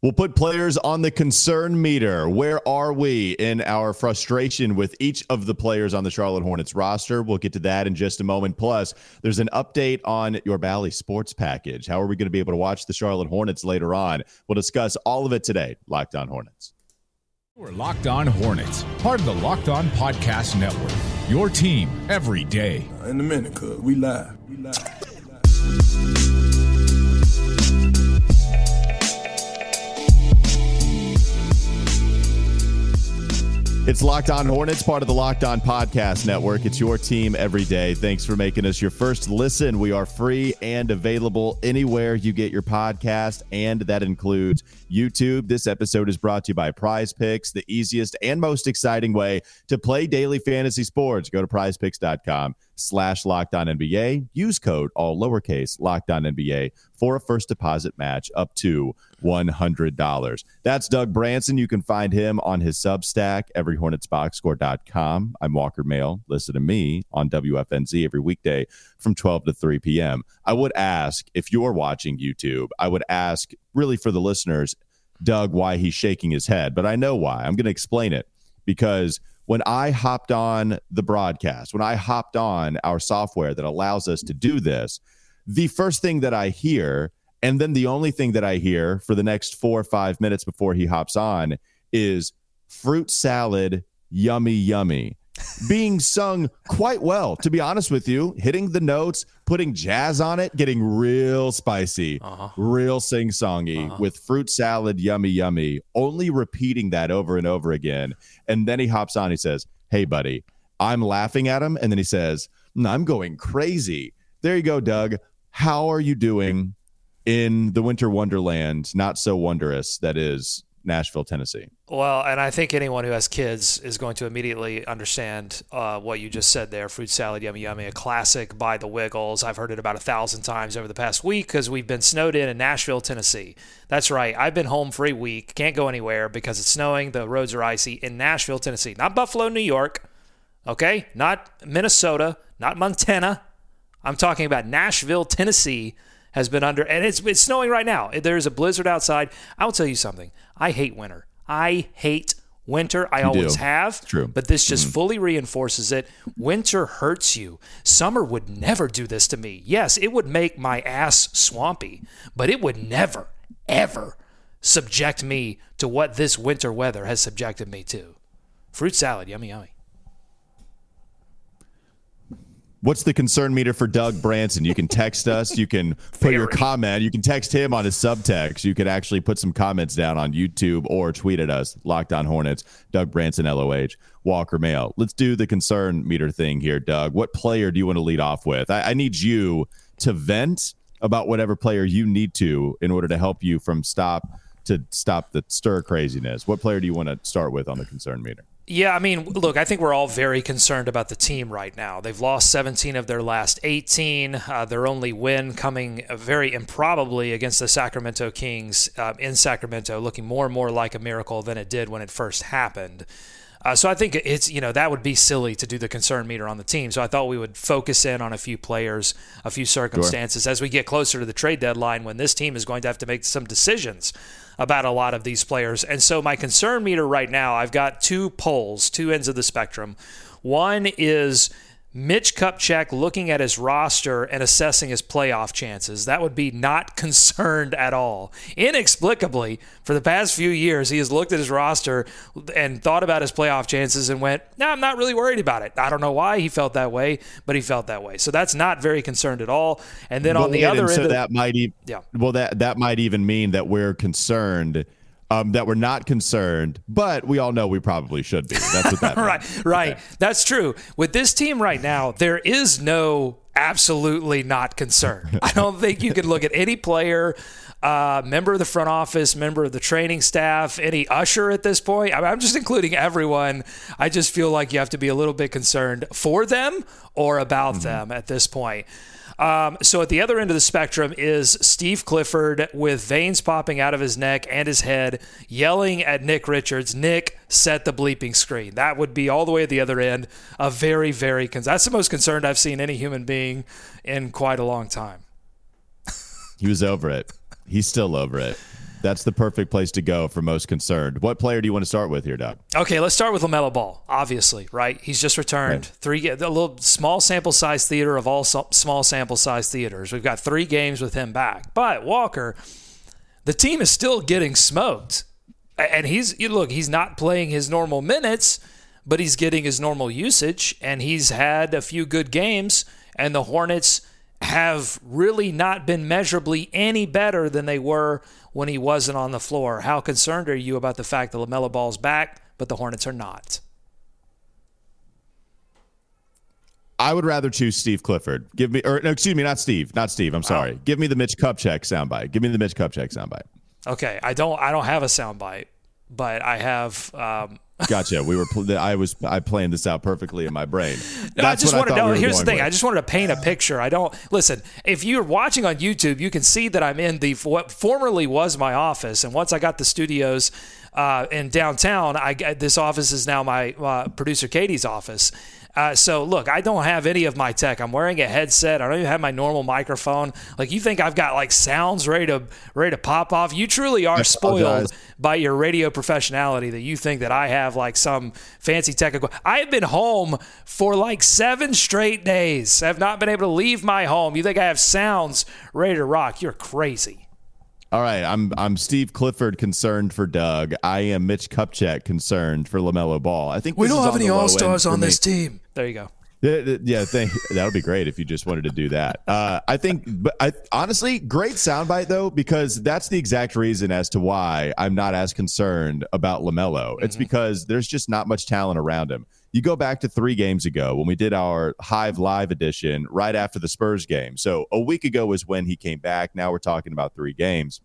We'll put players on the concern meter. Where are we in our frustration with each of the players on the Charlotte Hornets roster? We'll get to that in just a moment. Plus, there's an update on your Bally Sports package. How are we going to be able to watch the Charlotte Hornets later on? We'll discuss all of it today. Locked on Hornets. We're Locked On Hornets, part of the Locked On Podcast Network. Your team every day. In a minute, cuz we live. We live. We live. It's Locked On Hornets, part of the Locked On Podcast Network. It's your team every day. Thanks for making us your first listen. We are free and available anywhere you get your podcast, and that includes YouTube. This episode is brought to you by Prize Picks, the easiest and most exciting way to play daily fantasy sports. Go to prizepicks.com slash locked on NBA. Use code all lowercase locked on NBA for a first deposit match up to $100. That's Doug Branson. You can find him on his Substack, everyhornetsboxscore.com. I'm Walker Mehl. Listen to me on WFNZ every weekday from 12 to 3 p.m. I would ask if you're watching YouTube, I would ask really for the listeners, Doug, why he's shaking his head, but I know why. I'm going to explain it because when I hopped on the broadcast, when I hopped on our software that allows us to do this, the first thing that I hear, and then the only thing that I hear for the next four or five minutes before he hops on is fruit salad, yummy, yummy being sung quite well, to be honest with you, hitting the notes, putting jazz on it, getting real spicy, uh-huh. real sing songy uh-huh. with fruit salad, yummy, yummy, only repeating that over and over again. And then he hops on, he says, Hey, buddy, I'm laughing at him. And then he says, I'm going crazy. There you go, Doug. How are you doing in the winter wonderland? Not so wondrous that is Nashville, Tennessee. Well, and I think anyone who has kids is going to immediately understand uh, what you just said there. Fruit salad, yummy, yummy, a classic by the Wiggles. I've heard it about a thousand times over the past week because we've been snowed in in Nashville, Tennessee. That's right. I've been home for a week, can't go anywhere because it's snowing. The roads are icy in Nashville, Tennessee, not Buffalo, New York. Okay, not Minnesota, not Montana. I'm talking about Nashville, Tennessee has been under, and it's, it's snowing right now. There's a blizzard outside. I will tell you something. I hate winter. I hate winter. I you always do. have. True. But this just mm fully reinforces it. Winter hurts you. Summer would never do this to me. Yes, it would make my ass swampy, but it would never, ever subject me to what this winter weather has subjected me to. Fruit salad, yummy, yummy. What's the concern meter for Doug Branson? You can text us. You can put your comment. You can text him on his subtext. You can actually put some comments down on YouTube or tweet at us. Locked on Hornets. Doug Branson, LOH. Walker Mehl. Let's do the concern meter thing here, Doug. What player do you want to lead off with? I, I need you to vent about whatever player you need to in order to help you from stop to stop the stir craziness. What player do you want to start with on the concern meter? Yeah, I mean, look, I think we're all very concerned about the team right now. They've lost 17 of their last 18. Uh, their only win coming very improbably against the Sacramento Kings uh, in Sacramento, looking more and more like a miracle than it did when it first happened. Uh, so I think it's you know that would be silly to do the concern meter on the team. So I thought we would focus in on a few players, a few circumstances sure. as we get closer to the trade deadline when this team is going to have to make some decisions about a lot of these players. And so my concern meter right now, I've got two poles, two ends of the spectrum. One is Mitch Kupchak looking at his roster and assessing his playoff chances. That would be not concerned at all. Inexplicably, for the past few years, he has looked at his roster and thought about his playoff chances and went, No, I'm not really worried about it. I don't know why he felt that way, but he felt that way. So that's not very concerned at all. And then on the other end, so that might e- yeah. Well, that that might even mean that we're concerned um, that we're not concerned, but we all know we probably should be. That's what that right, right. Okay. That's true. With this team right now, there is no absolutely not concerned. I don't think you could look at any player, uh, member of the front office, member of the training staff, any usher at this point. I am just including everyone. I just feel like you have to be a little bit concerned for them or about mm-hmm. them at this point. Um, so at the other end of the spectrum is Steve Clifford with veins popping out of his neck and his head, yelling at Nick Richards, Nick, set the bleeping screen. That would be all the way at the other end. A very, very, con- that's the most concerned I've seen any human being in quite a long time. he was over it. He's still over it. That's the perfect place to go for most concerned. What player do you want to start with here, Doug? Okay, let's start with LaMelo Ball, obviously, right? He's just returned. Right. Three, a little small sample size theater of all small sample size theaters. We've got three games with him back. But Walker, the team is still getting smoked. And he's, look, he's not playing his normal minutes, but he's getting his normal usage, and he's had a few good games, and the Hornets have really not been measurably any better than they were when he wasn't on the floor. How concerned are you about the fact that LaMelo Ball's back, but the Hornets are not? I would rather choose Steve Clifford. Give me, or no, excuse me, not Steve, not Steve. I'm sorry. Oh. Give me the Mitch Kupchak soundbite. Give me the Mitch Kupchak soundbite. Okay, I don't, I don't have a soundbite, but I have um, Gotcha. We were. I was. I planned this out perfectly in my brain. No, I just wanted. to. We here's the thing. With. I just wanted to paint a picture. I don't listen. If you're watching on YouTube, you can see that I'm in the what formerly was my office, and once I got the studios uh, in downtown, I this office is now my uh, producer Katie's office. Uh, so look, I don't have any of my tech. I'm wearing a headset. I don't even have my normal microphone. Like you think I've got like sounds ready to ready to pop off? You truly are spoiled by your radio professionality that you think that I have like some fancy technical. I have been home for like seven straight days. I've not been able to leave my home. You think I have sounds ready to rock? You're crazy. All right, I'm I'm Steve Clifford concerned for Doug. I am Mitch Kupchak concerned for Lamelo Ball. I think we don't have any All Stars on this team. There you go. Yeah, yeah thank, that would be great if you just wanted to do that. Uh, I think, but I honestly, great soundbite though, because that's the exact reason as to why I'm not as concerned about Lamelo. Mm-hmm. It's because there's just not much talent around him. You go back to three games ago when we did our Hive Live edition right after the Spurs game. So a week ago was when he came back. Now we're talking about three games.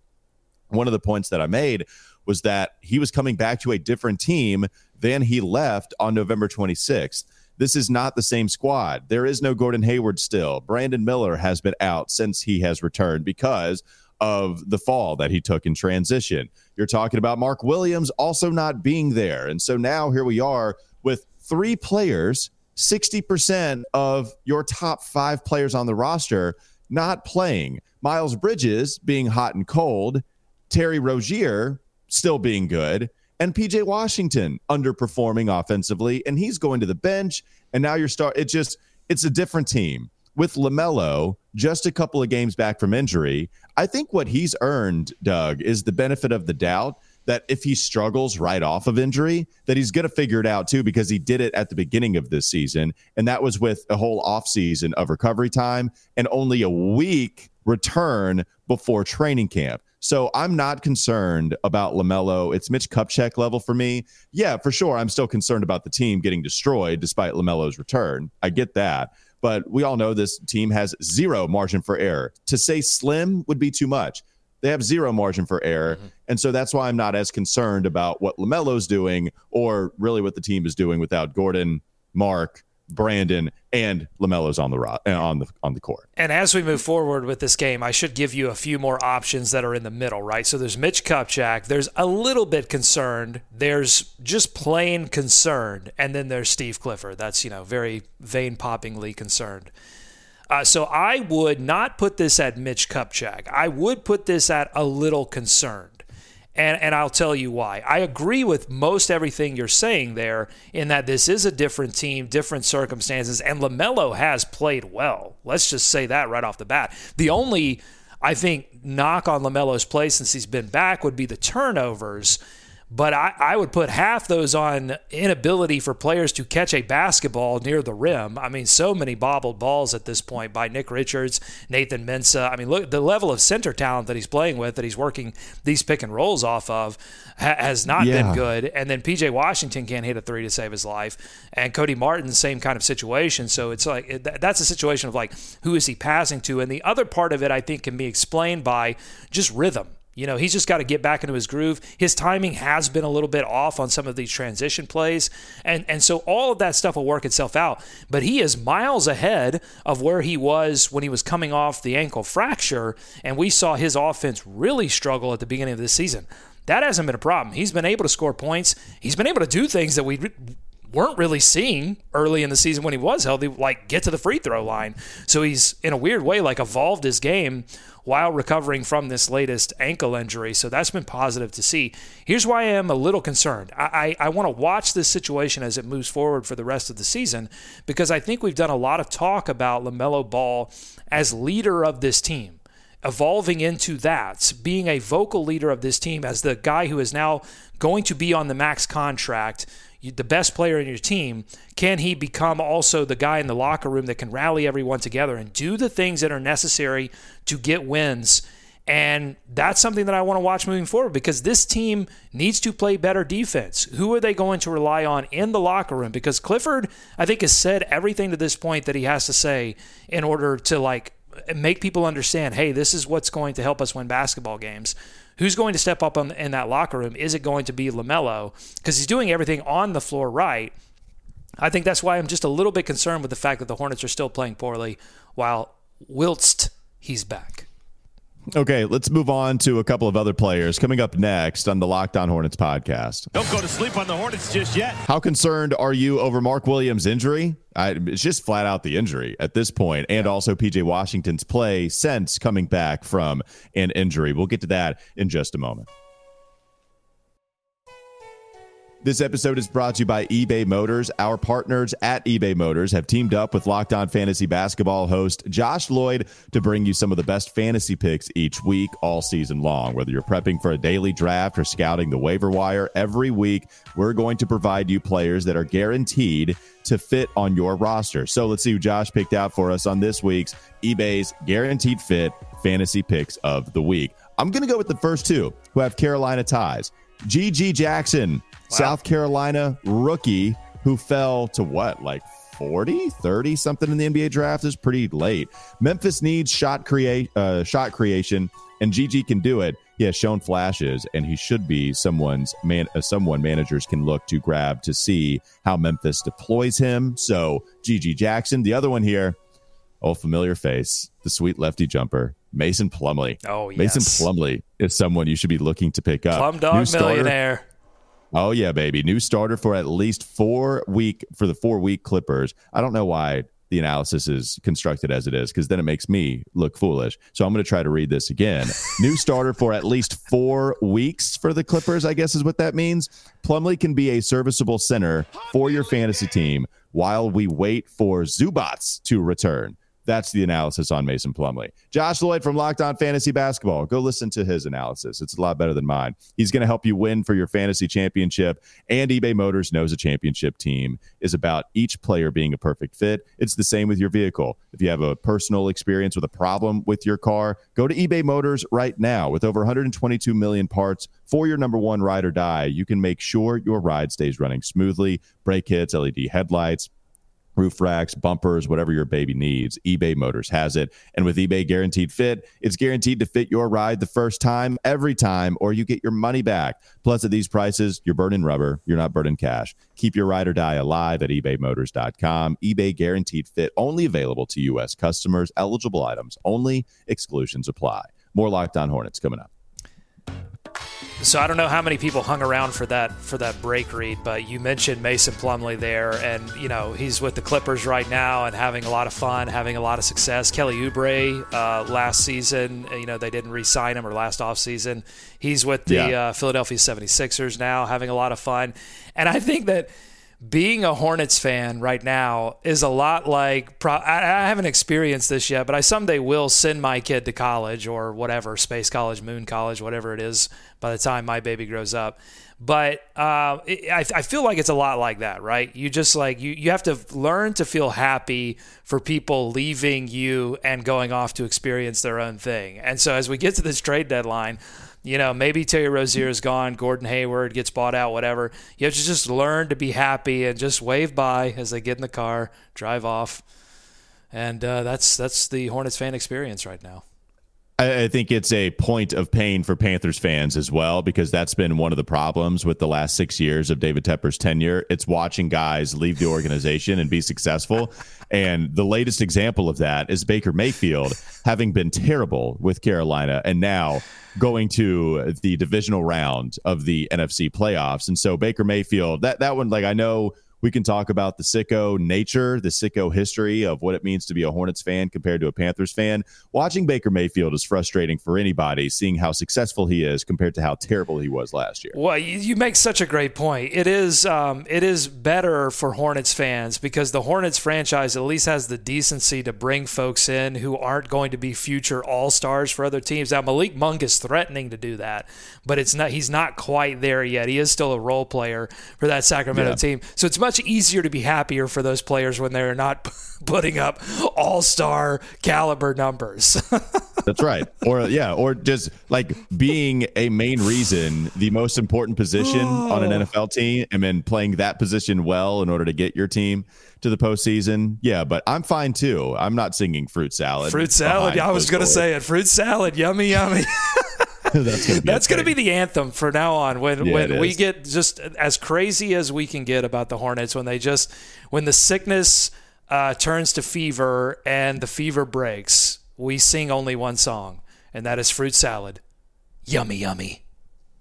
One of the points that I made was that he was coming back to a different team than he left on November 26th. This is not the same squad. There is no Gordon Hayward still. Brandon Miller has been out since he has returned because of the fall that he took in transition. You're talking about Mark Williams also not being there. And so now here we are with three players, 60% of your top five players on the roster not playing. Miles Bridges being hot and cold, Terry Rozier still being good, and PJ Washington underperforming offensively, and he's going to the bench. And now you're start. It just it's a different team with Lamelo just a couple of games back from injury. I think what he's earned, Doug, is the benefit of the doubt that if he struggles right off of injury, that he's going to figure it out too, because he did it at the beginning of this season. And that was with a whole offseason of recovery time and only a week return before training camp. So I'm not concerned about LaMelo. It's Mitch Kupchak level for me. Yeah, for sure. I'm still concerned about the team getting destroyed despite LaMelo's return. I get that. But we all know this team has zero margin for error. To say slim would be too much. They have zero margin for error. Mm-hmm. And so that's why I'm not as concerned about what LaMelo's doing or really what the team is doing without Gordon, Mark, Brandon, and Lamelo's on the uh, on the on the court. And as we move forward with this game, I should give you a few more options that are in the middle, right? So there's Mitch Kupchak. There's a little bit concerned. There's just plain concerned, and then there's Steve Clifford. That's you know very vein poppingly concerned. Uh, so I would not put this at Mitch Kupchak. I would put this at a little concerned. And, and I'll tell you why. I agree with most everything you're saying there in that this is a different team, different circumstances, and LaMelo has played well. Let's just say that right off the bat. The only, I think, knock on LaMelo's play since he's been back would be the turnovers but I, I, would put half those on inability for players to catch a basketball near the rim. I mean, so many bobbled balls at this point by Nick Richards, Nathan Mensah. I mean, look, the level of center talent that he's playing with, that he's working these pick and rolls off of, ha- has not yeah. been good. And then PJ Washington can't hit a three to save his life. And Cody Martin, same kind of situation. So it's like, it, that's a situation of like, who is he passing to? And the other part of it, I think, can be explained by just rhythm. You know, he's just got to get back into his groove. His timing has been a little bit off on some of these transition plays. And and so all of that stuff will work itself out. But he is miles ahead of where he was when he was coming off the ankle fracture and we saw his offense really struggle at the beginning of this season. That hasn't been a problem. He's been able to score points. He's been able to do things that we weren't really seeing early in the season when he was healthy, like get to the free throw line. So he's in a weird way like evolved his game while recovering from this latest ankle injury. So that's been positive to see. Here's why I am a little concerned. I, I, I want to watch this situation as it moves forward for the rest of the season because I think we've done a lot of talk about LaMelo Ball as leader of this team evolving into that, being a vocal leader of this team as the guy who is now going to be on the max contract, the best player in your team, can he become also the guy in the locker room that can rally everyone together and do the things that are necessary to get wins? And that's something that I want to watch moving forward because this team needs to play better defense. Who are they going to rely on in the locker room? Because Clifford, I think, has said everything to this point that he has to say in order to like make people understand, hey, this is what's going to help us win basketball games. Who's going to step up on, in that locker room? Is it going to be LaMelo? Because he's doing everything on the floor right. I think that's why I'm just a little bit concerned with the fact that the Hornets are still playing poorly while whilst he's back. Okay, let's move on to a couple of other players coming up next on the Locked On Hornets podcast. Don't go to sleep on the Hornets just yet. How concerned are you over Mark Williams' injury? I, it's just flat out the injury at this point, and yeah. also PJ Washington's play since coming back from an injury. We'll get to that in just a moment. This episode is brought to you by eBay Motors. Our partners at eBay Motors have teamed up with Locked On Fantasy Basketball host Josh Lloyd to bring you some of the best fantasy picks each week, all season long. Whether you're prepping for a daily draft or scouting the waiver wire, every week we're going to provide you players that are guaranteed to fit on your roster. So let's see who Josh picked out for us on this week's eBay's Guaranteed Fit Fantasy Picks of the Week. I'm going to go with the first two who have Carolina ties. GG Jackson South Carolina rookie who fell to what, like 40, 30 something in the NBA draft is pretty late. Memphis needs shot create uh, shot creation, and GG can do it. He has shown flashes, and he should be someone's man. Uh, someone managers can look to grab to see how Memphis deploys him. So GG Jackson, the other one here, oh familiar face, the sweet lefty jumper, Mason Plumlee. Oh yes, Mason Plumlee is someone you should be looking to pick up. Plum dog millionaire. Oh yeah, baby. New starter for at least four week for the four week Clippers. I don't know why the analysis is constructed as it is because then it makes me look foolish. So I'm going to try to read this again. New starter for at least four weeks for the Clippers, I guess is what that means. Plumlee can be a serviceable center for your fantasy team while we wait for Zubac to return. That's the analysis on Mason Plumlee. Josh Lloyd from Locked On Fantasy Basketball. Go listen to his analysis. It's a lot better than mine. He's going to help you win for your fantasy championship. And eBay Motors knows a championship team is about each player being a perfect fit. It's the same with your vehicle. If you have a personal experience with a problem with your car, go to eBay Motors right now. With over 122 million parts for your number one ride or die, you can make sure your ride stays running smoothly. Brake kits, LED headlights roof racks, bumpers, whatever your baby needs. eBay Motors has it. And with eBay Guaranteed Fit, it's guaranteed to fit your ride the first time, every time, or you get your money back. Plus, at these prices, you're burning rubber, you're not burning cash. Keep your ride or die alive at ebaymotors.com. eBay Guaranteed Fit only available to U.S. customers, eligible items only, exclusions apply. More Locked On Hornets coming up. So I don't know how many people hung around for that for that break read, but you mentioned Mason Plumlee there, and you know he's with the Clippers right now and having a lot of fun, having a lot of success. Kelly Oubre uh, last season, you know they didn't re-sign him or last off season. He's with the yeah. uh, Philadelphia 76ers now, having a lot of fun, and I think that being a Hornets fan right now is a lot like pro- I, I, haven't experienced this yet, but I someday will send my kid to college or whatever, space college, moon college, whatever it is, by the time my baby grows up. But uh, it, I, I feel like it's a lot like that, right? You just like you you have to learn to feel happy for people leaving you and going off to experience their own thing. And so as we get to this trade deadline you know, maybe Terry Rozier is gone, Gordon Hayward gets bought out, whatever. You have to just learn to be happy and just wave by as they get in the car, drive off, and uh, that's that's the Hornets fan experience right now. I think it's a point of pain for Panthers fans as well, because that's been one of the problems with the last six years of David Tepper's tenure. It's watching guys leave the organization and be successful. And the latest example of that is Baker Mayfield having been terrible with Carolina and now going to the divisional round of the NFC playoffs. And so Baker Mayfield, that, that one, like I know We can talk about the sicko nature, the sicko history of what it means to be a Hornets fan compared to a Panthers fan. Watching Baker Mayfield is frustrating for anybody, seeing how successful he is compared to how terrible he was last year. Well, you, make such a great point. It is um, it is better for Hornets fans because the Hornets franchise at least has the decency to bring folks in who aren't going to be future all stars for other teams. Now Malik Monk is threatening to do that, but it's not. He's not quite there yet. He is still a role player for that Sacramento yeah. team, so it's much easier to be happier for those players when they're not putting up all star caliber numbers. That's right. Or yeah, or just like being a main reason, the most important position oh. on an oh. NFL team, and then playing that position well in order to get your team to the postseason. Yeah, but I'm fine too. I'm not singing fruit salad. Fruit salad. I was going to say it. Fruit salad. Yummy, yummy. that's gonna be, that's gonna be the anthem for now on. When yeah, when we get just as crazy as we can get about the Hornets, when they just when the sickness uh, turns to fever and the fever breaks, we sing only one song, and that is fruit salad. Yummy, yummy.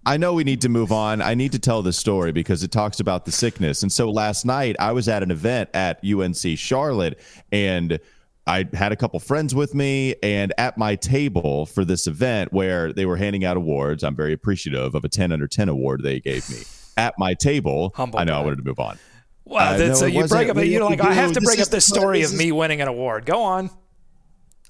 I know we need to move on. I need to tell this story because it talks about the sickness. And so last night I was at an event at UNC Charlotte and I had a couple friends with me and at my table for this event where they were handing out awards. I'm very appreciative of a 10 under 10 award they gave me. At my table, Humble I know I wanted to move on. Well, uh, no, you bring up, you know, like I have to bring up this story of me winning an award. Go on.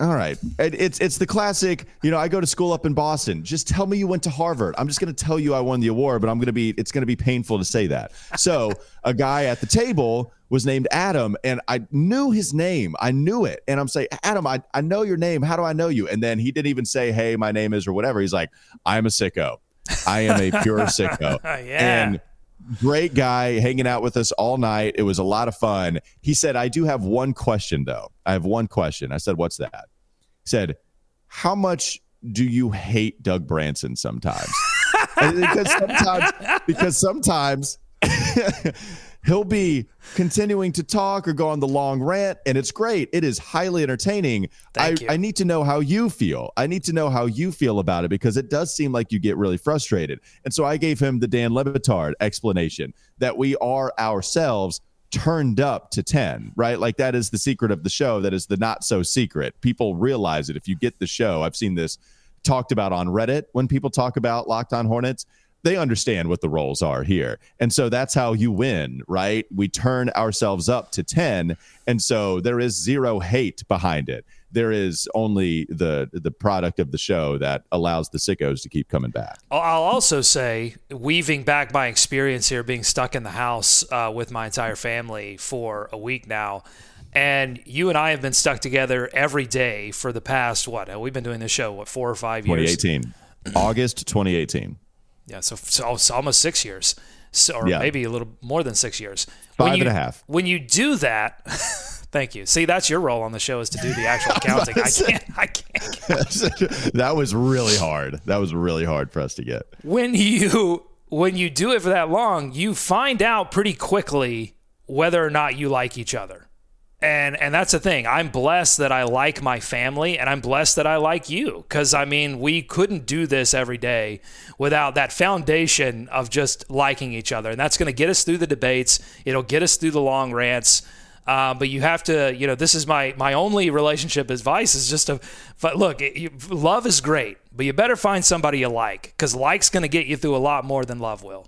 All right. It's it's the classic, you know, I go to school up in Boston. Just tell me you went to Harvard. I'm just going to tell you I won the award, but I'm going to be it's going to be painful to say that. So, a guy at the table was named Adam and I knew his name. I knew it. And I'm saying, "Adam, I I know your name. How do I know you?" And then he didn't even say, "Hey, my name is" or whatever. He's like, "I'm a sicko. I am a pure sicko." yeah. And great guy hanging out with us all night. It was a lot of fun. He said, I do have one question, though. I have one question. I said, What's that? He said, How much do you hate Doug Branson sometimes? because sometimes, because sometimes he'll be continuing to talk or go on the long rant, and it's great. It is highly entertaining. Thank I, I, need to know how you feel. I need to know how you feel about it because it does seem like you get really frustrated. And so I gave him the Dan Le Batard explanation that we are ourselves turned up to 10, right? Like that is the secret of the show. That is the not so secret. People realize it if you get the show. I've seen this talked about on Reddit when people talk about Locked On Hornets they understand what the roles are here. And so that's how you win, right? We turn ourselves up to 10. And so there is zero hate behind it. There is only the the product of the show that allows the sickos to keep coming back. I'll also say, weaving back my experience here, being stuck in the house uh, with my entire family for a week now, and you and I have been stuck together every day for the past what? We've been doing this show what four or five years? 2018, August 2018. Yeah, so, so oh, it's almost six years, so, or yeah. maybe a little more than six years. Five when you, and a half. When you do that, thank you. See, that's your role on the show is to do the actual counting. I can't. I can't. that was really hard. That was really hard for us to get. When you when you do it for that long, you find out pretty quickly whether or not you like each other and and that's the thing. I'm blessed that i like my family and i'm blessed that i like you. Because i mean we couldn't do this every day without that foundation of just liking each other. And that's going to get us through the debates. It'll get us through the long rants. Uh, but you have to you know this is my my only relationship advice is just to look it, love is great but you better find somebody you like because like's going to get you through a lot more than love will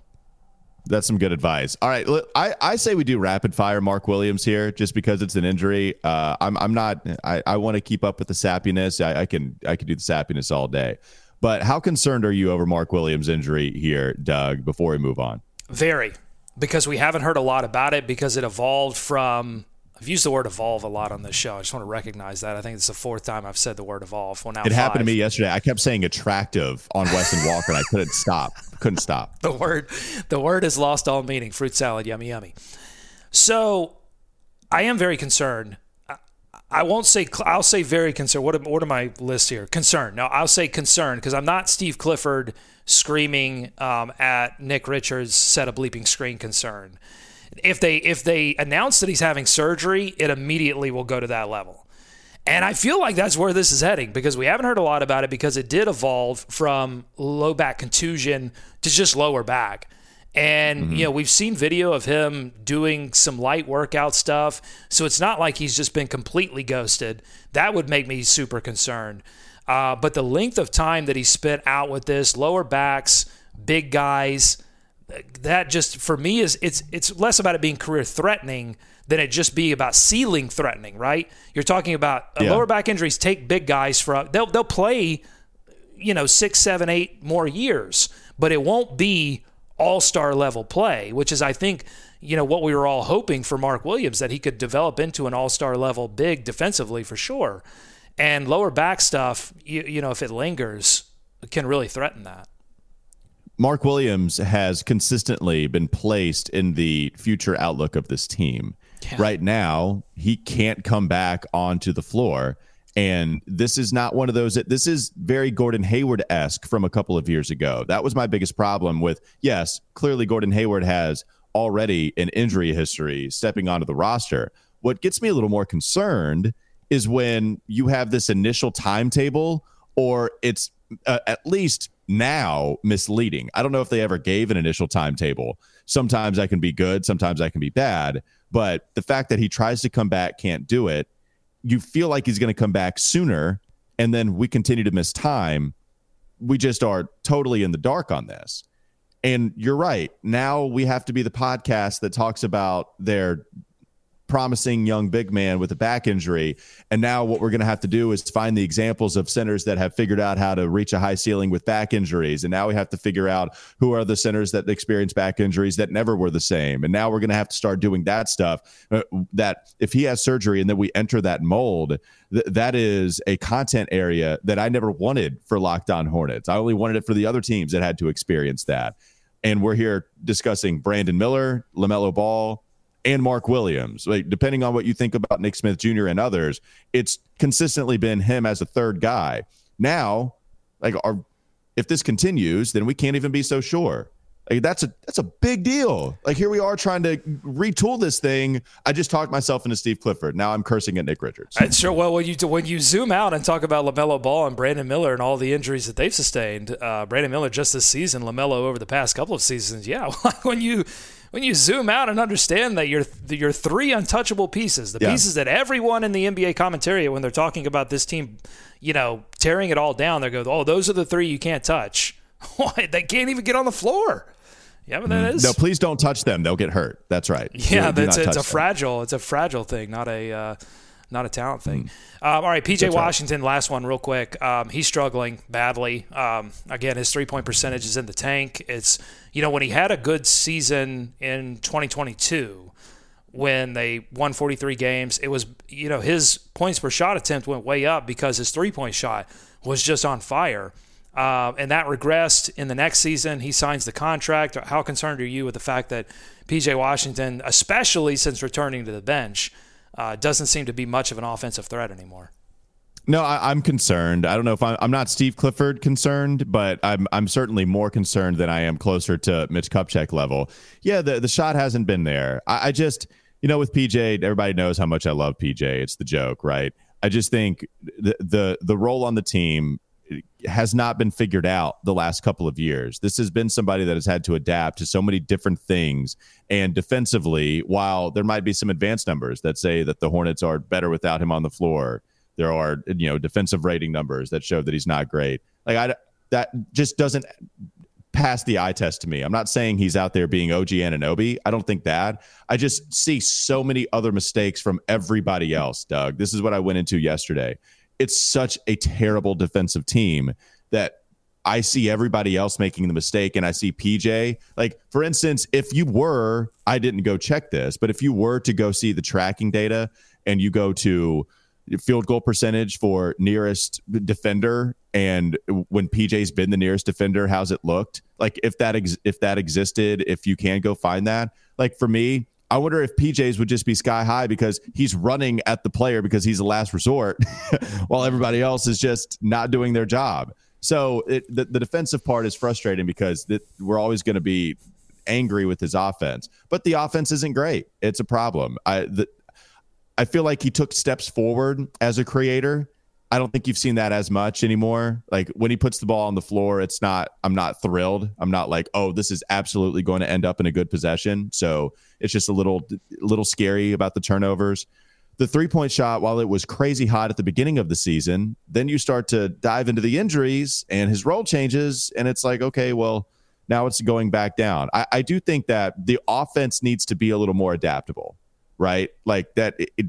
that's some good advice. All right, I, I say we do rapid fire Mark Williams here, just because it's an injury. Uh, I'm I'm not. I, I want to keep up with the sappiness. I, I can I can do the sappiness all day. But how concerned are you over Mark Williams' injury here, Doug? Before we move on, very, because we haven't heard a lot about it because it evolved from I've used the word evolve a lot on this show. I just want to recognize that. I think it's the fourth time I've said the word evolve. Well, now it five. happened to me yesterday. I kept saying attractive on Wes and Walker, and I couldn't stop. Couldn't stop. The word, the word has lost all meaning. Fruit salad, yummy, yummy. So, I am very concerned. I won't say. I'll say very concerned. What, what are my lists here? Concerned. No, I'll say concerned because I'm not Steve Clifford screaming um, at Nick Richards. Set a bleeping screen. Concern if they if they announce that he's having surgery, it immediately will go to that level. And I feel like that's where this is heading because we haven't heard a lot about it because it did evolve from low back contusion to just lower back. And, mm-hmm. you know, we've seen video of him doing some light workout stuff. So it's not like he's just been completely ghosted. That would make me super concerned. Uh, but the length of time that he spent out with this, lower backs, big guys, that just for me is it's it's less about it being career threatening than it just be about ceiling threatening, right? You're talking about uh, yeah. lower back injuries take big guys for they'll they'll play, you know, six, seven, eight more years, but it won't be all star level play, which is, I think, you know, what we were all hoping for Mark Williams that he could develop into an all star level big defensively for sure. And lower back stuff, you, you know, if it lingers, can really threaten that. Mark Williams has consistently been placed in the future outlook of this team. Yeah. Right now, he can't come back onto the floor. And this is not one of those. This is very Gordon Hayward esque from a couple of years ago. That was my biggest problem with, yes, clearly Gordon Hayward has already an injury history stepping onto the roster. What gets me a little more concerned is when you have this initial timetable, or it's uh, at least now misleading. I don't know if they ever gave an initial timetable. Sometimes I can be good, sometimes I can be bad. But the fact that he tries to come back, can't do it, you feel like he's going to come back sooner and then we continue to miss time we just are totally in the dark on this and you're right now we have to be the podcast that talks about their promising young big man with a back injury. And now what we're going to have to do is find the examples of centers that have figured out how to reach a high ceiling with back injuries. And now we have to figure out who are the centers that experience back injuries that never were the same. And now we're going to have to start doing that stuff uh, that if he has surgery and then we enter that mold, th- that is a content area that I never wanted for Locked On Hornets. I only wanted it for the other teams that had to experience that. And we're here discussing Brandon Miller, LaMelo Ball, and Mark Williams. Like depending on what you think about Nick Smith Jr. and others, it's consistently been him as a third guy. Now, like our if this continues, then we can't even be so sure. Like that's a that's a big deal. Like here we are trying to retool this thing. I just talked myself into Steve Clifford. Now I'm cursing at Nick Richards. Uh, sure. Well, when you when you zoom out and talk about LaMelo Ball and Brandon Miller and all the injuries that they've sustained, uh, Brandon Miller just this season, LaMelo over the past couple of seasons. Yeah, when you when you zoom out and understand that you're you're three untouchable pieces, the yeah. pieces that everyone in the NBA commentary when they're talking about this team, you know, tearing it all down, they go, "Oh, those are the three you can't touch." they can't even get on the floor. Yeah, but that mm. is. No, please don't touch them. They'll get hurt. That's right. Yeah, do, that's do it's a them. fragile. It's a fragile thing, not a. Uh, not a talent thing. Mm. Um, all right, PJ That's Washington, right. last one, real quick. Um, he's struggling badly. Um, again, his three point percentage is in the tank. It's you know when he had a good season in 2022 when they won 43 games, it was you know his points per shot attempt went way up because his three point shot was just on fire. Uh, and that regressed in the next season. He signs the contract. How concerned are you with the fact that PJ Washington, especially since returning to the bench, uh, doesn't seem to be much of an offensive threat anymore. No, I, am concerned. I don't know if I'm, I'm not Steve Clifford concerned, but I'm I'm certainly more concerned than I am closer to Mitch Kupchak level. Yeah, the the shot hasn't been there. I, I just you know with PJ, everybody knows how much I love PJ. It's the joke, right? I just think the the the role on the team has not been figured out the last couple of years. This has been somebody that has had to adapt to so many different things. And defensively, while there might be some advanced numbers that say that the Hornets are better without him on the floor, there are you know defensive rating numbers that show that he's not great. Like I that just doesn't pass the eye test to me. I'm not saying he's out there being OG Anunoby. I don't think that. I just see so many other mistakes from everybody else, Doug. This is what I went into yesterday it's such a terrible defensive team that I see everybody else making the mistake and I see PJ. Like, for instance, if you were, I didn't go check this, but if you were to go see the tracking data and you go to field goal percentage for nearest defender and when PJ's been the nearest defender, how's it looked? Like if that ex- if that existed, if you can go find that. Like for me, I wonder if PJ's would just be sky high because he's running at the player because he's the last resort, while everybody else is just not doing their job. So it, the, the defensive part is frustrating because we're always going to be angry with his offense, but the offense isn't great. It's a problem. I the, I feel like he took steps forward as a creator, I don't think you've seen that as much anymore. Like when he puts the ball on the floor, it's not, I'm not thrilled. I'm not like, oh, this is absolutely going to end up in a good possession. So it's just a little, little scary about the turnovers. The three point shot, while it was crazy hot at the beginning of the season, then you start to dive into the injuries and his role changes. And it's like, okay, well, now it's going back down. I, I do think that the offense needs to be a little more adaptable, right? Like that, it, it,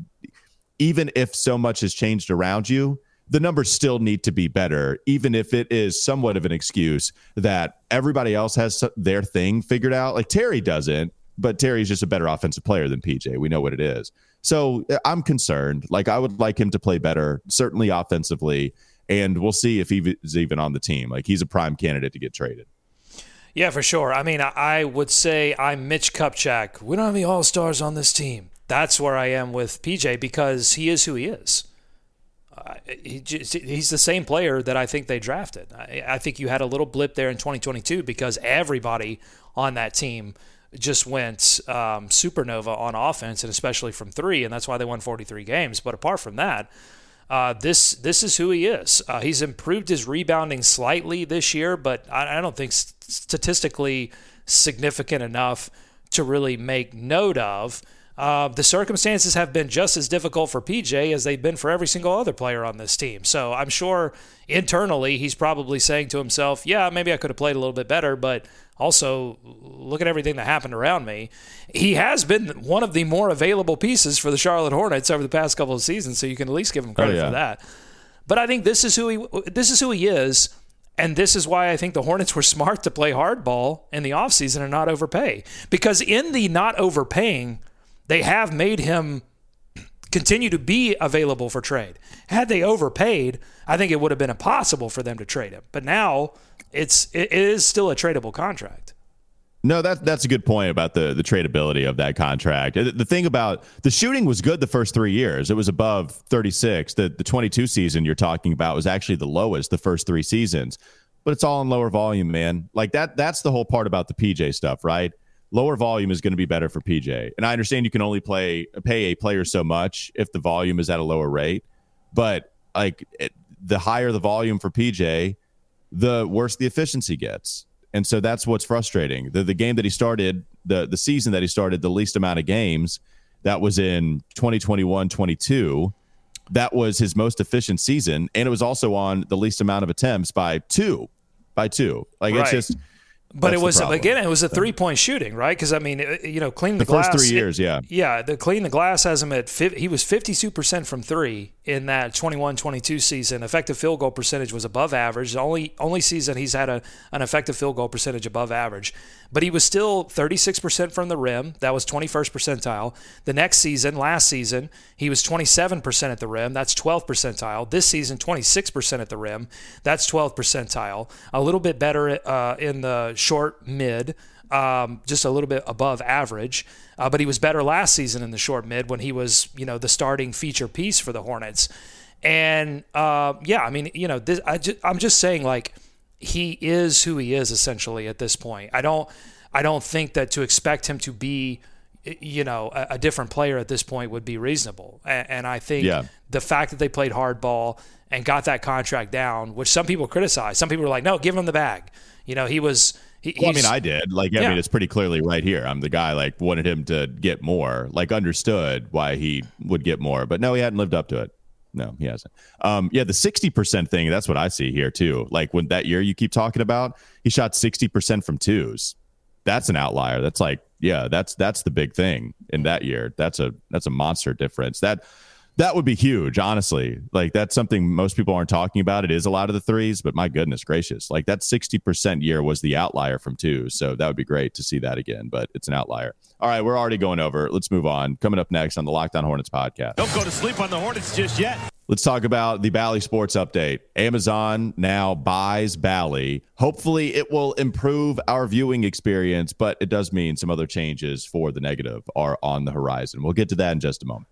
even if so much has changed around you, the numbers still need to be better, even if it is somewhat of an excuse that everybody else has their thing figured out. Like Terry doesn't, but Terry's just a better offensive player than PJ. We know what it is. So uh, I'm concerned. Like I would like him to play better, certainly offensively, and we'll see if he's even on the team. Like he's a prime candidate to get traded. Yeah, for sure. I mean, I would say I'm Mitch Kupchak. We don't have any all stars on this team. That's where I am with PJ because he is who he is he just, he's the same player that I think they drafted. I, I, think you had a little blip there in 2022 because everybody on that team just went um, supernova on offense and especially from three, and that's why they won 43 games. But apart from that, uh, this this is who he is. Uh, he's improved his rebounding slightly this year, but I, I don't think statistically significant enough to really make note of. Uh, the circumstances have been just as difficult for PJ as they've been for every single other player on this team. So I'm sure internally he's probably saying to himself, yeah, maybe I could have played a little bit better, but also look at everything that happened around me. He has been one of the more available pieces for the Charlotte Hornets over the past couple of seasons, so you can at least give him credit oh, yeah. for that. But I think this is who he this is who he is. And this is why I think the Hornets were smart to play hardball in the offseason and not overpay. Because in the not overpaying, they have made him continue to be available for trade. Had they overpaid, I think it would have been impossible for them to trade him. But now it's it is still a tradable contract. No, that that's a good point about the the tradability of that contract. The thing about the shooting was good the first three years; it was above thirty six. The the twenty two season you're talking about was actually the lowest the first three seasons, but it's all in lower volume, man. Like that. That's the whole part about the PJ stuff, right? Lower volume is going to be better for PJ. And I understand you can only play pay a player so much if the volume is at a lower rate, but like it, the higher the volume for PJ, the worse the efficiency gets. And so that's what's frustrating. The the game that he started, the the season that he started the least amount of games, that was in 2021-22. That was his most efficient season and it was also on the least amount of attempts by 2 by 2. Like right. it's just but That's it was again, it was a three point shooting, right? Because I mean, you know, clean the, the glass. First three years, it, yeah, yeah. The clean the glass has him at he was fifty two percent from three in that 21-22 season. Effective field goal percentage was above average. The only only season he's had a, an effective field goal percentage above average. But he was still 36% from the rim. That was 21st percentile. The next season, last season, he was 27% at the rim. That's 12th percentile. This season, 26% at the rim. That's 12th percentile. A little bit better uh, in the short mid. Um, just a little bit above average. Uh, but he was better last season in the short mid when he was, you know, the starting feature piece for the Hornets. And uh, yeah, I mean, you know, this, I just, I'm just saying, like, he is who he is essentially at this point. I don't, I don't think that to expect him to be, you know, a, a different player at this point would be reasonable. And, and I think yeah. the fact that they played hardball and got that contract down, which some people criticize, some people were like, no, give him the bag. You know, he was he, well, I mean, I did. Like, I yeah. mean, it's pretty clearly right here. I'm the guy like wanted him to get more. Like, understood why he would get more, but no, he hadn't lived up to it. No, he hasn't. Um, yeah, the sixty percent thing. That's what I see here too. Like when that year you keep talking about, he shot sixty percent from twos. That's an outlier. That's like, yeah, that's that's the big thing in that year. That's a that's a monster difference. That that would be huge, honestly. Like that's something most people aren't talking about. It is a lot of the threes, but my goodness gracious, like that 60% year was the outlier from two. So that would be great to see that again, but it's an outlier. All right, we're already going over. Let's move on. Coming up next on the Locked On Hornets podcast. Don't go to sleep on the Hornets just yet. Let's talk about the Bally Sports update. Amazon now buys Bally. Hopefully, it will improve our viewing experience, but it does mean some other changes for the negative are on the horizon. We'll get to that in just a moment.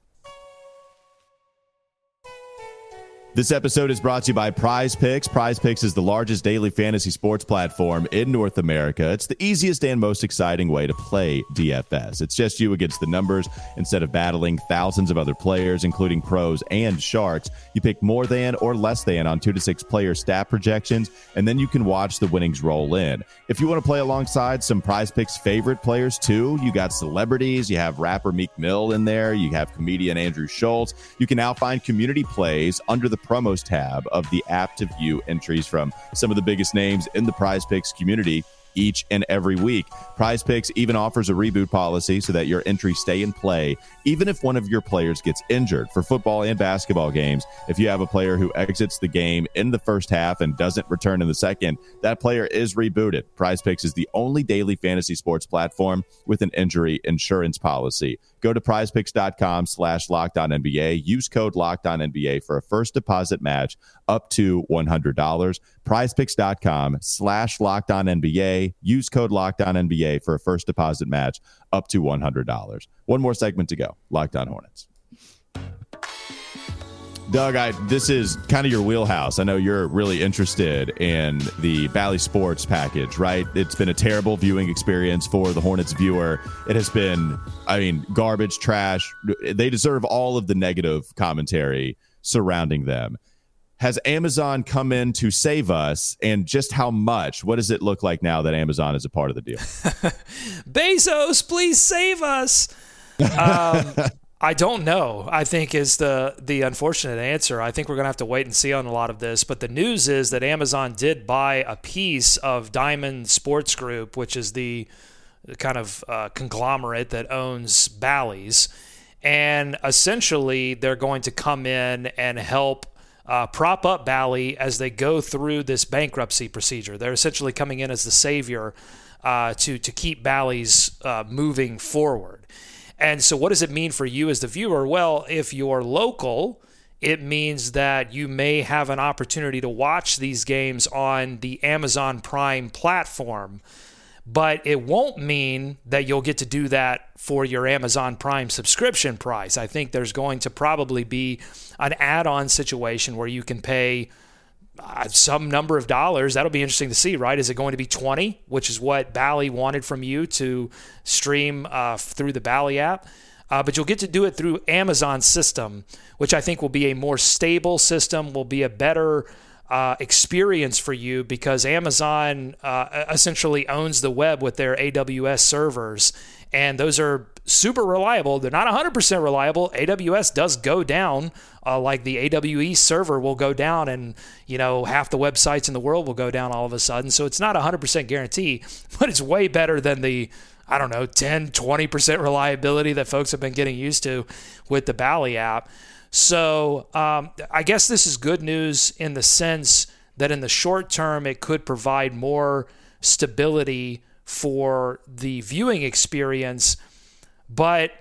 This episode is brought to you by Prize Picks. Prize Picks is the largest daily fantasy sports platform in North America. It's the easiest and most exciting way to play DFS. It's just you against the numbers instead of battling thousands of other players, including pros and sharks. You pick more than or less than on two to six player stat projections, and then you can watch the winnings roll in. If you want to play alongside some Prize Picks favorite players too, you got celebrities, you have rapper Meek Mill in there, you have comedian Andrew Schulz. You can now find community plays under the promos tab of the app to view entries from some of the biggest names in the prize picks community each and every week. Prize Picks even offers a reboot policy so that your entries stay in play, even if one of your players gets injured. For football and basketball games, if you have a player who exits the game in the first half and doesn't return in the second, that player is rebooted. Prize Picks is the only daily fantasy sports platform with an injury insurance policy. Go to prizepicks.com slash NBA. Use code NBA for a first deposit match up to $100. Prizepicks.com slash NBA. Use code NBA for a first deposit match up to $100. One more segment to go. Locked on Hornets. Doug, I, this is kind of your wheelhouse. I know you're really interested in the Bally Sports package, right? It's been a terrible viewing experience for the Hornets viewer. It has been, I mean, garbage, trash. They deserve all of the negative commentary surrounding them. Has Amazon come in to save us, and just how much? What does it look like now that Amazon is a part of the deal? Bezos, please save us. Um, I don't know. I think is the the unfortunate answer. I think we're going to have to wait and see on a lot of this. But the news is that Amazon did buy a piece of Diamond Sports Group, which is the kind of uh, conglomerate that owns Bally's, and essentially they're going to come in and help. Uh, prop up Bally as they go through this bankruptcy procedure. They're essentially coming in as the savior uh, to to keep Bally's uh, moving forward. And so, what does it mean for you as the viewer? Well, if you're local, it means that you may have an opportunity to watch these games on the Amazon Prime platform. But it won't mean that you'll get to do that for your Amazon Prime subscription price. I think there's going to probably be an add on situation where you can pay uh, some number of dollars. That'll be interesting to see, right? Is it going to be 20, which is what Bally wanted from you to stream uh, through the Bally app? Uh, but you'll get to do it through Amazon system, which I think will be a more stable system, will be a better uh, experience for you because Amazon uh, essentially owns the web with their AWS servers, and those are super reliable. They're not 100% reliable. AWS does go down, uh, like the AWS server will go down, and you know half the websites in the world will go down all of a sudden. So it's not 100% guarantee, but it's way better than the I don't know 10, 20% reliability that folks have been getting used to with the Bally app. So um, I guess this is good news in the sense that in the short term it could provide more stability for the viewing experience but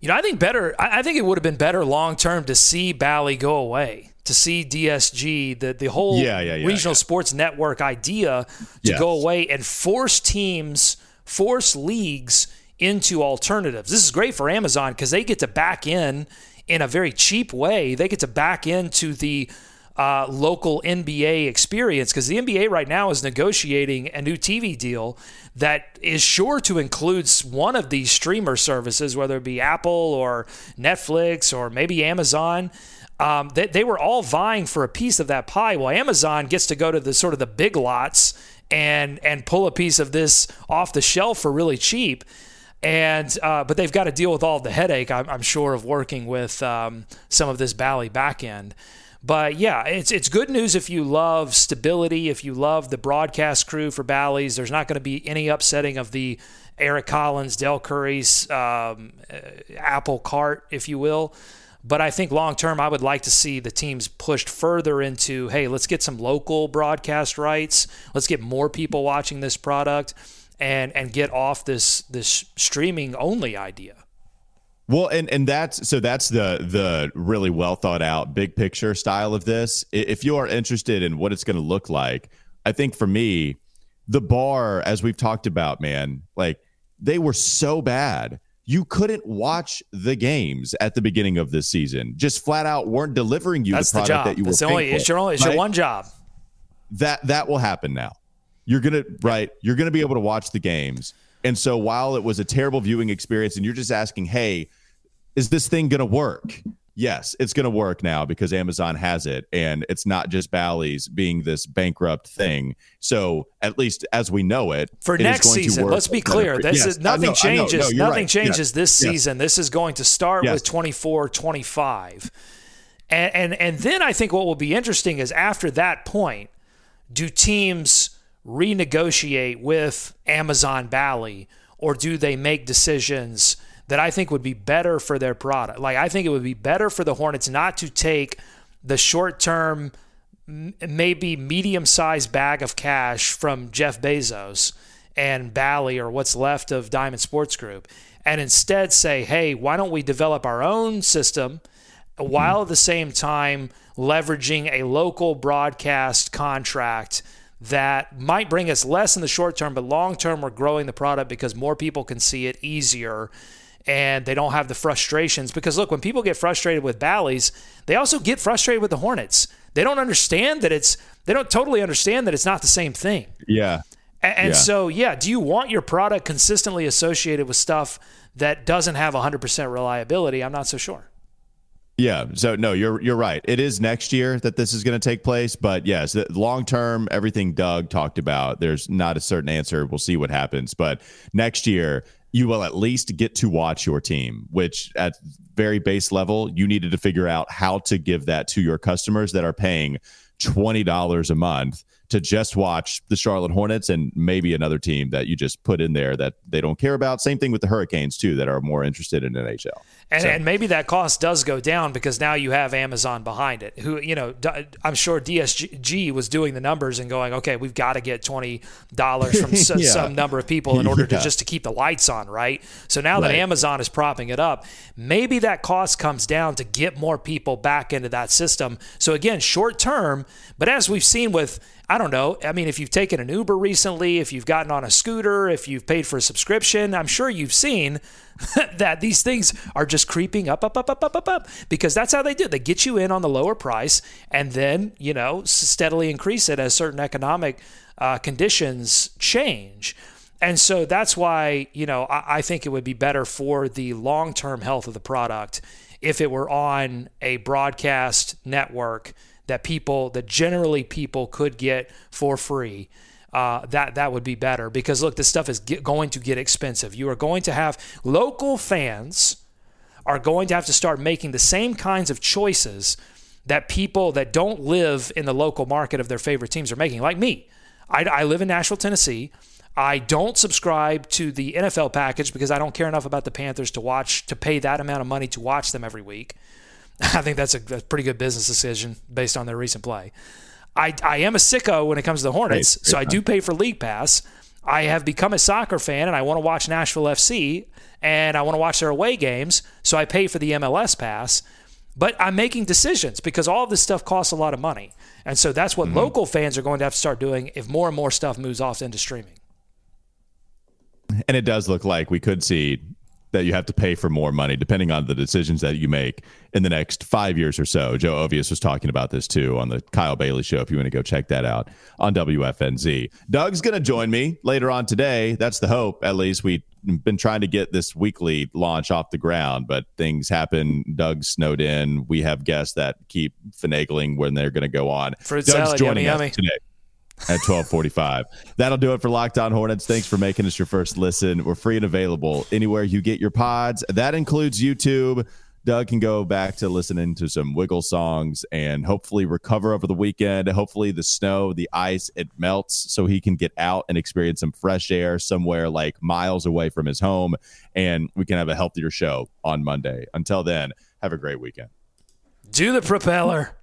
you know, I think better. I think it would have been better long term to see Bally go away, to see DSG, the the whole yeah, yeah, yeah, regional sports network idea to go away and force teams, force leagues into alternatives. This is great for Amazon because they get to back in in a very cheap way. They get to back into the uh, local NBA experience because the NBA right now is negotiating a new TV deal that is sure to include one of these streamer services, whether it be Apple or Netflix or maybe Amazon. Um, they, they were all vying for a piece of that pie. Well, Amazon gets to go to the sort of the big lots and and pull a piece of this off the shelf for really cheap and uh, but they've got to deal with all the headache I'm, I'm sure of working with um, some of this Bally backend. But yeah, it's it's good news if you love stability, if you love the broadcast crew for Bally's. There's not going to be any upsetting of the Eric Collins, Del Curry's um, uh, apple cart, if you will. But I think long term, I would like to see the teams pushed further into hey, let's get some local broadcast rights. Let's get more people watching this product and and get off this this streaming only idea. Well, and and that's so that's the the really well thought out big picture style of this. If you are interested in what it's going to look like, I think for me, the bar as we've talked about, man, like they were so bad. you couldn't watch the games at the beginning of this season. Just flat out weren't delivering you That's the product the that you That's were. The only, it's your only, it's right? your one job. That that will happen now. You're gonna right. You're gonna be able to watch the games. And so while it was a terrible viewing experience, and you're just asking, hey, is this thing gonna work? yes, it's going to work now because Amazon has it, and it's not just Bally's being this bankrupt thing. So at least as we know it, for it next season, let's be clear. This yes, is nothing know, changes. No, nothing right. changes yes. this yes. season. This is going to start yes. with 24, 25. And, and and then I think what will be interesting is after that point, do teams renegotiate with Amazon Bally or do they make decisions that I think would be better for their product? Like I think it would be better for the Hornets not to take the short-term maybe medium-sized bag of cash from Jeff Bezos and Bally or what's left of Diamond Sports Group and instead say, "Hey, why don't we develop our own system?" while at the same time leveraging a local broadcast contract that might bring us less in the short term, but long term, we're growing the product because more people can see it easier and they don't have the frustrations. Because look, when people get frustrated with Bally's, they also get frustrated with the Hornets. They don't understand that it's, they don't totally understand that it's not the same thing. Yeah. And, and yeah. so, yeah, do you want your product consistently associated with stuff that doesn't have 100% reliability? I'm not so sure. Yeah. So no, you're you're right. It is next year that this is going to take place, but yes, long term, everything Doug talked about. There's not a certain answer. We'll see what happens, but next year you will at least get to watch your team, which at very base level, you needed to figure out how to give that to your customers that are paying $20 a month to just watch the Charlotte Hornets and maybe another team that you just put in there that they don't care about. Same thing with the Hurricanes too, that are more interested in NHL. And, so. and maybe that cost does go down because now you have Amazon behind it. Who you know, I'm sure DSG was doing the numbers and going, okay, we've got to get twenty dollars from yeah. some number of people in order yeah. to just to keep the lights on, right? So now right. that Amazon is propping it up, maybe that cost comes down to get more people back into that system. So again, short term, but as we've seen with I don't know. I mean, if you've taken an Uber recently, if you've gotten on a scooter, if you've paid for a subscription, I'm sure you've seen that these things are just creeping up, up, up, up, up, up, up, because that's how they do. They get you in on the lower price and then, you know, steadily increase it as certain economic uh, conditions change. And so that's why, you know, I, I think it would be better for the long term health of the product if it were on a broadcast network that people that generally people could get for free uh, that that would be better. Because look this stuff is get, going to get expensive. You are going to have local fans are going to have to start making the same kinds of choices that people that don't live in the local market of their favorite teams are making. Like me. I, I live in nashville tennessee. I don't subscribe to the NFL package because I don't care enough about the Panthers to watch to pay that amount of money to watch them every week. I think that's a, a, pretty good business decision based on their recent play. I, I am a sicko when it comes to the Hornets, so I do pay for League Pass. I have become a soccer fan and I want to watch Nashville FC and I want to watch their away games, so I pay for the MLS pass. But I'm making decisions because all this stuff costs a lot of money. And so that's what mm-hmm. local fans are going to have to start doing if more and more stuff moves off into streaming. And it does look like we could see that you have to pay for more money depending on the decisions that you make in the next five years or so. Joe Ovies was talking about this too on the Kyle Bailey show. If you want to go check that out on WFNZ, Doug's going to join me later on today. That's the hope. At least we've been trying to get this weekly launch off the ground, but things happen. Doug's snowed in. We have guests that keep finagling when they're going to go on. Fruit Doug's salad, joining yummy, us yummy. today at 1245. That'll do it for Locked On Hornets. Thanks for making us your first listen. We're free and available anywhere you get your pods. That includes YouTube. Doug can go back to listening to some Wiggle songs and hopefully recover over the weekend. Hopefully, the snow, the ice, it melts so he can get out and experience some fresh air somewhere like miles away from his home. And we can have a healthier show on Monday. Until then, have a great weekend. Do the propeller.